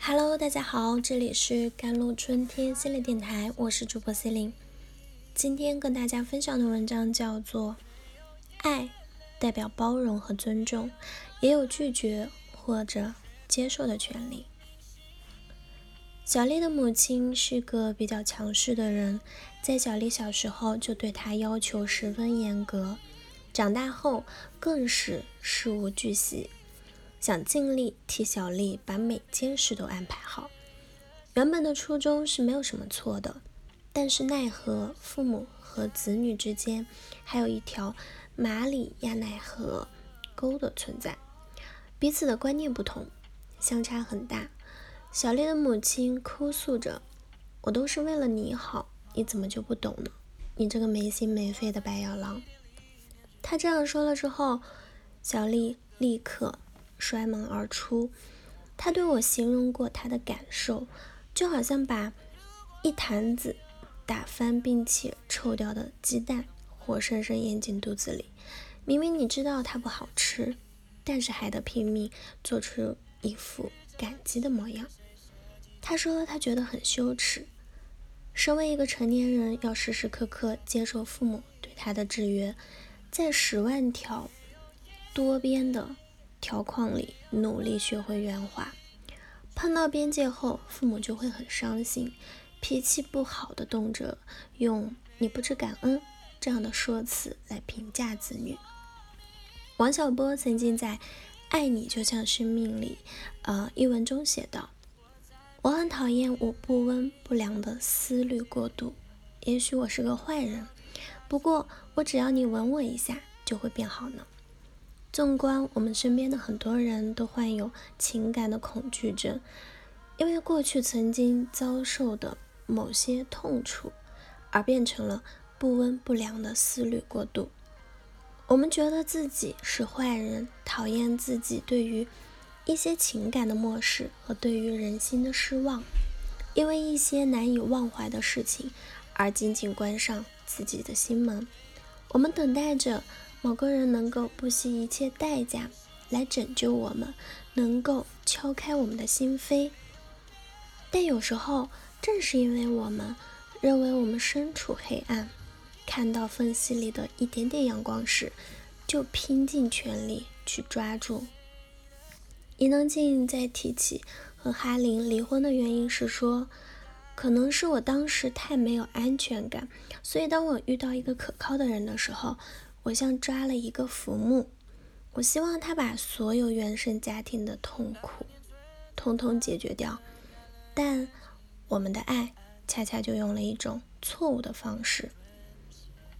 Hello，大家好，这里是甘露春天心理电台，我是主播 C 琳。今天跟大家分享的文章叫做《爱代表包容和尊重，也有拒绝或者接受的权利》。小丽的母亲是个比较强势的人，在小丽小时候就对她要求十分严格，长大后更是事无巨细。想尽力替小丽把每件事都安排好，原本的初衷是没有什么错的，但是奈何父母和子女之间还有一条马里亚纳河沟的存在，彼此的观念不同，相差很大。小丽的母亲哭诉着：“我都是为了你好，你怎么就不懂呢？你这个没心没肺的白眼狼！”她这样说了之后，小丽立刻。摔门而出。他对我形容过他的感受，就好像把一坛子打翻并且臭掉的鸡蛋活生生咽进肚子里。明明你知道它不好吃，但是还得拼命做出一副感激的模样。他说他觉得很羞耻，身为一个成年人，要时时刻刻接受父母对他的制约，在十万条多边的。条框里努力学会圆滑，碰到边界后，父母就会很伤心，脾气不好的动辄用“你不知感恩”这样的说辞来评价子女。王小波曾经在《爱你就像生命》里，呃一文中写道：“我很讨厌我不温不凉的思虑过度，也许我是个坏人，不过我只要你吻我一下，就会变好呢。”纵观我们身边的很多人都患有情感的恐惧症，因为过去曾经遭受的某些痛楚，而变成了不温不凉的思虑过度。我们觉得自己是坏人，讨厌自己对于一些情感的漠视和对于人心的失望，因为一些难以忘怀的事情而紧紧关上自己的心门。我们等待着。某个人能够不惜一切代价来拯救我们，能够敲开我们的心扉。但有时候，正是因为我们认为我们身处黑暗，看到缝隙里的一点点阳光时，就拼尽全力去抓住。伊能静在提起和哈林离婚的原因时说：“可能是我当时太没有安全感，所以当我遇到一个可靠的人的时候。”我像抓了一个浮木，我希望他把所有原生家庭的痛苦通通解决掉，但我们的爱恰恰就用了一种错误的方式。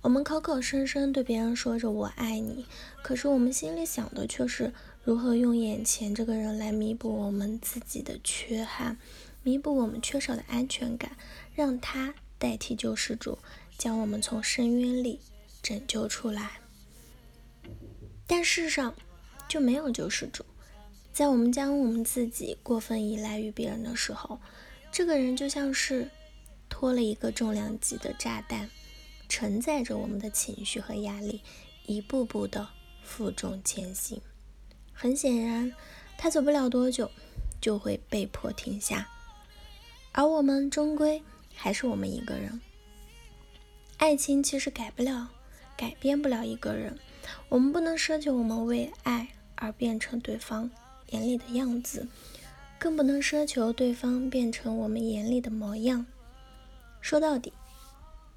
我们口口声声对别人说着“我爱你”，可是我们心里想的却是如何用眼前这个人来弥补我们自己的缺憾，弥补我们缺少的安全感，让他代替救世主，将我们从深渊里。拯救出来，但世上就没有救世主。在我们将我们自己过分依赖于别人的时候，这个人就像是拖了一个重量级的炸弹，承载着我们的情绪和压力，一步步的负重前行。很显然，他走不了多久就会被迫停下，而我们终归还是我们一个人。爱情其实改不了。改变不了一个人，我们不能奢求我们为爱而变成对方眼里的样子，更不能奢求对方变成我们眼里的模样。说到底，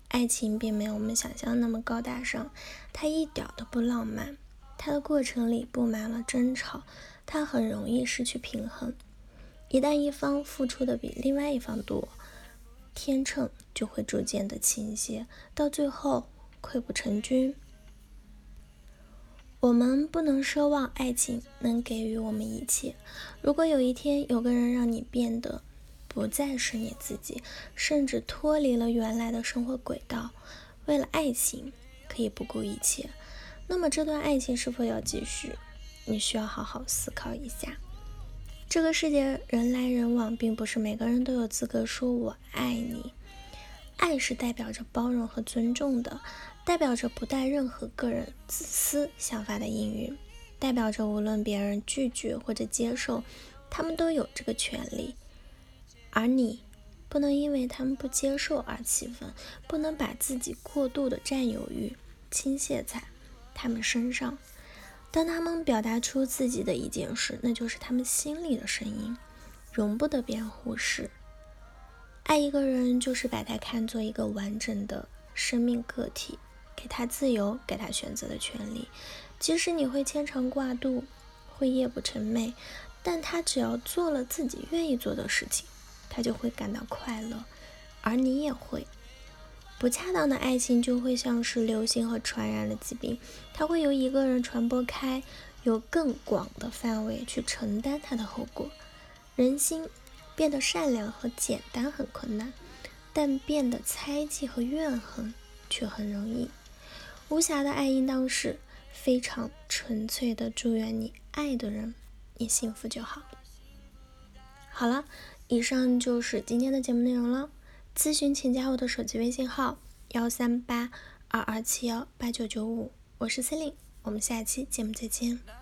爱情并没有我们想象那么高大上，它一点都不浪漫，它的过程里布满了争吵，它很容易失去平衡。一旦一方付出的比另外一方多，天秤就会逐渐的倾斜，到最后。溃不成军。我们不能奢望爱情能给予我们一切。如果有一天有个人让你变得不再是你自己，甚至脱离了原来的生活轨道，为了爱情可以不顾一切，那么这段爱情是否要继续？你需要好好思考一下。这个世界人来人往，并不是每个人都有资格说我爱你。爱是代表着包容和尊重的，代表着不带任何个人自私想法的应允，代表着无论别人拒绝或者接受，他们都有这个权利，而你不能因为他们不接受而气愤，不能把自己过度的占有欲倾泻在他们身上。当他们表达出自己的一件事，那就是他们心里的声音，容不得别人忽视。爱一个人，就是把他看作一个完整的生命个体，给他自由，给他选择的权利。即使你会牵肠挂肚，会夜不成寐，但他只要做了自己愿意做的事情，他就会感到快乐，而你也会。不恰当的爱情就会像是流行和传染的疾病，它会由一个人传播开，有更广的范围去承担它的后果。人心。变得善良和简单很困难，但变得猜忌和怨恨却很容易。无瑕的爱应当是非常纯粹的。祝愿你爱的人你幸福就好。好了，以上就是今天的节目内容了。咨询请加我的手机微信号：幺三八二二七幺八九九五，我是 c e l i n e 我们下期节目再见。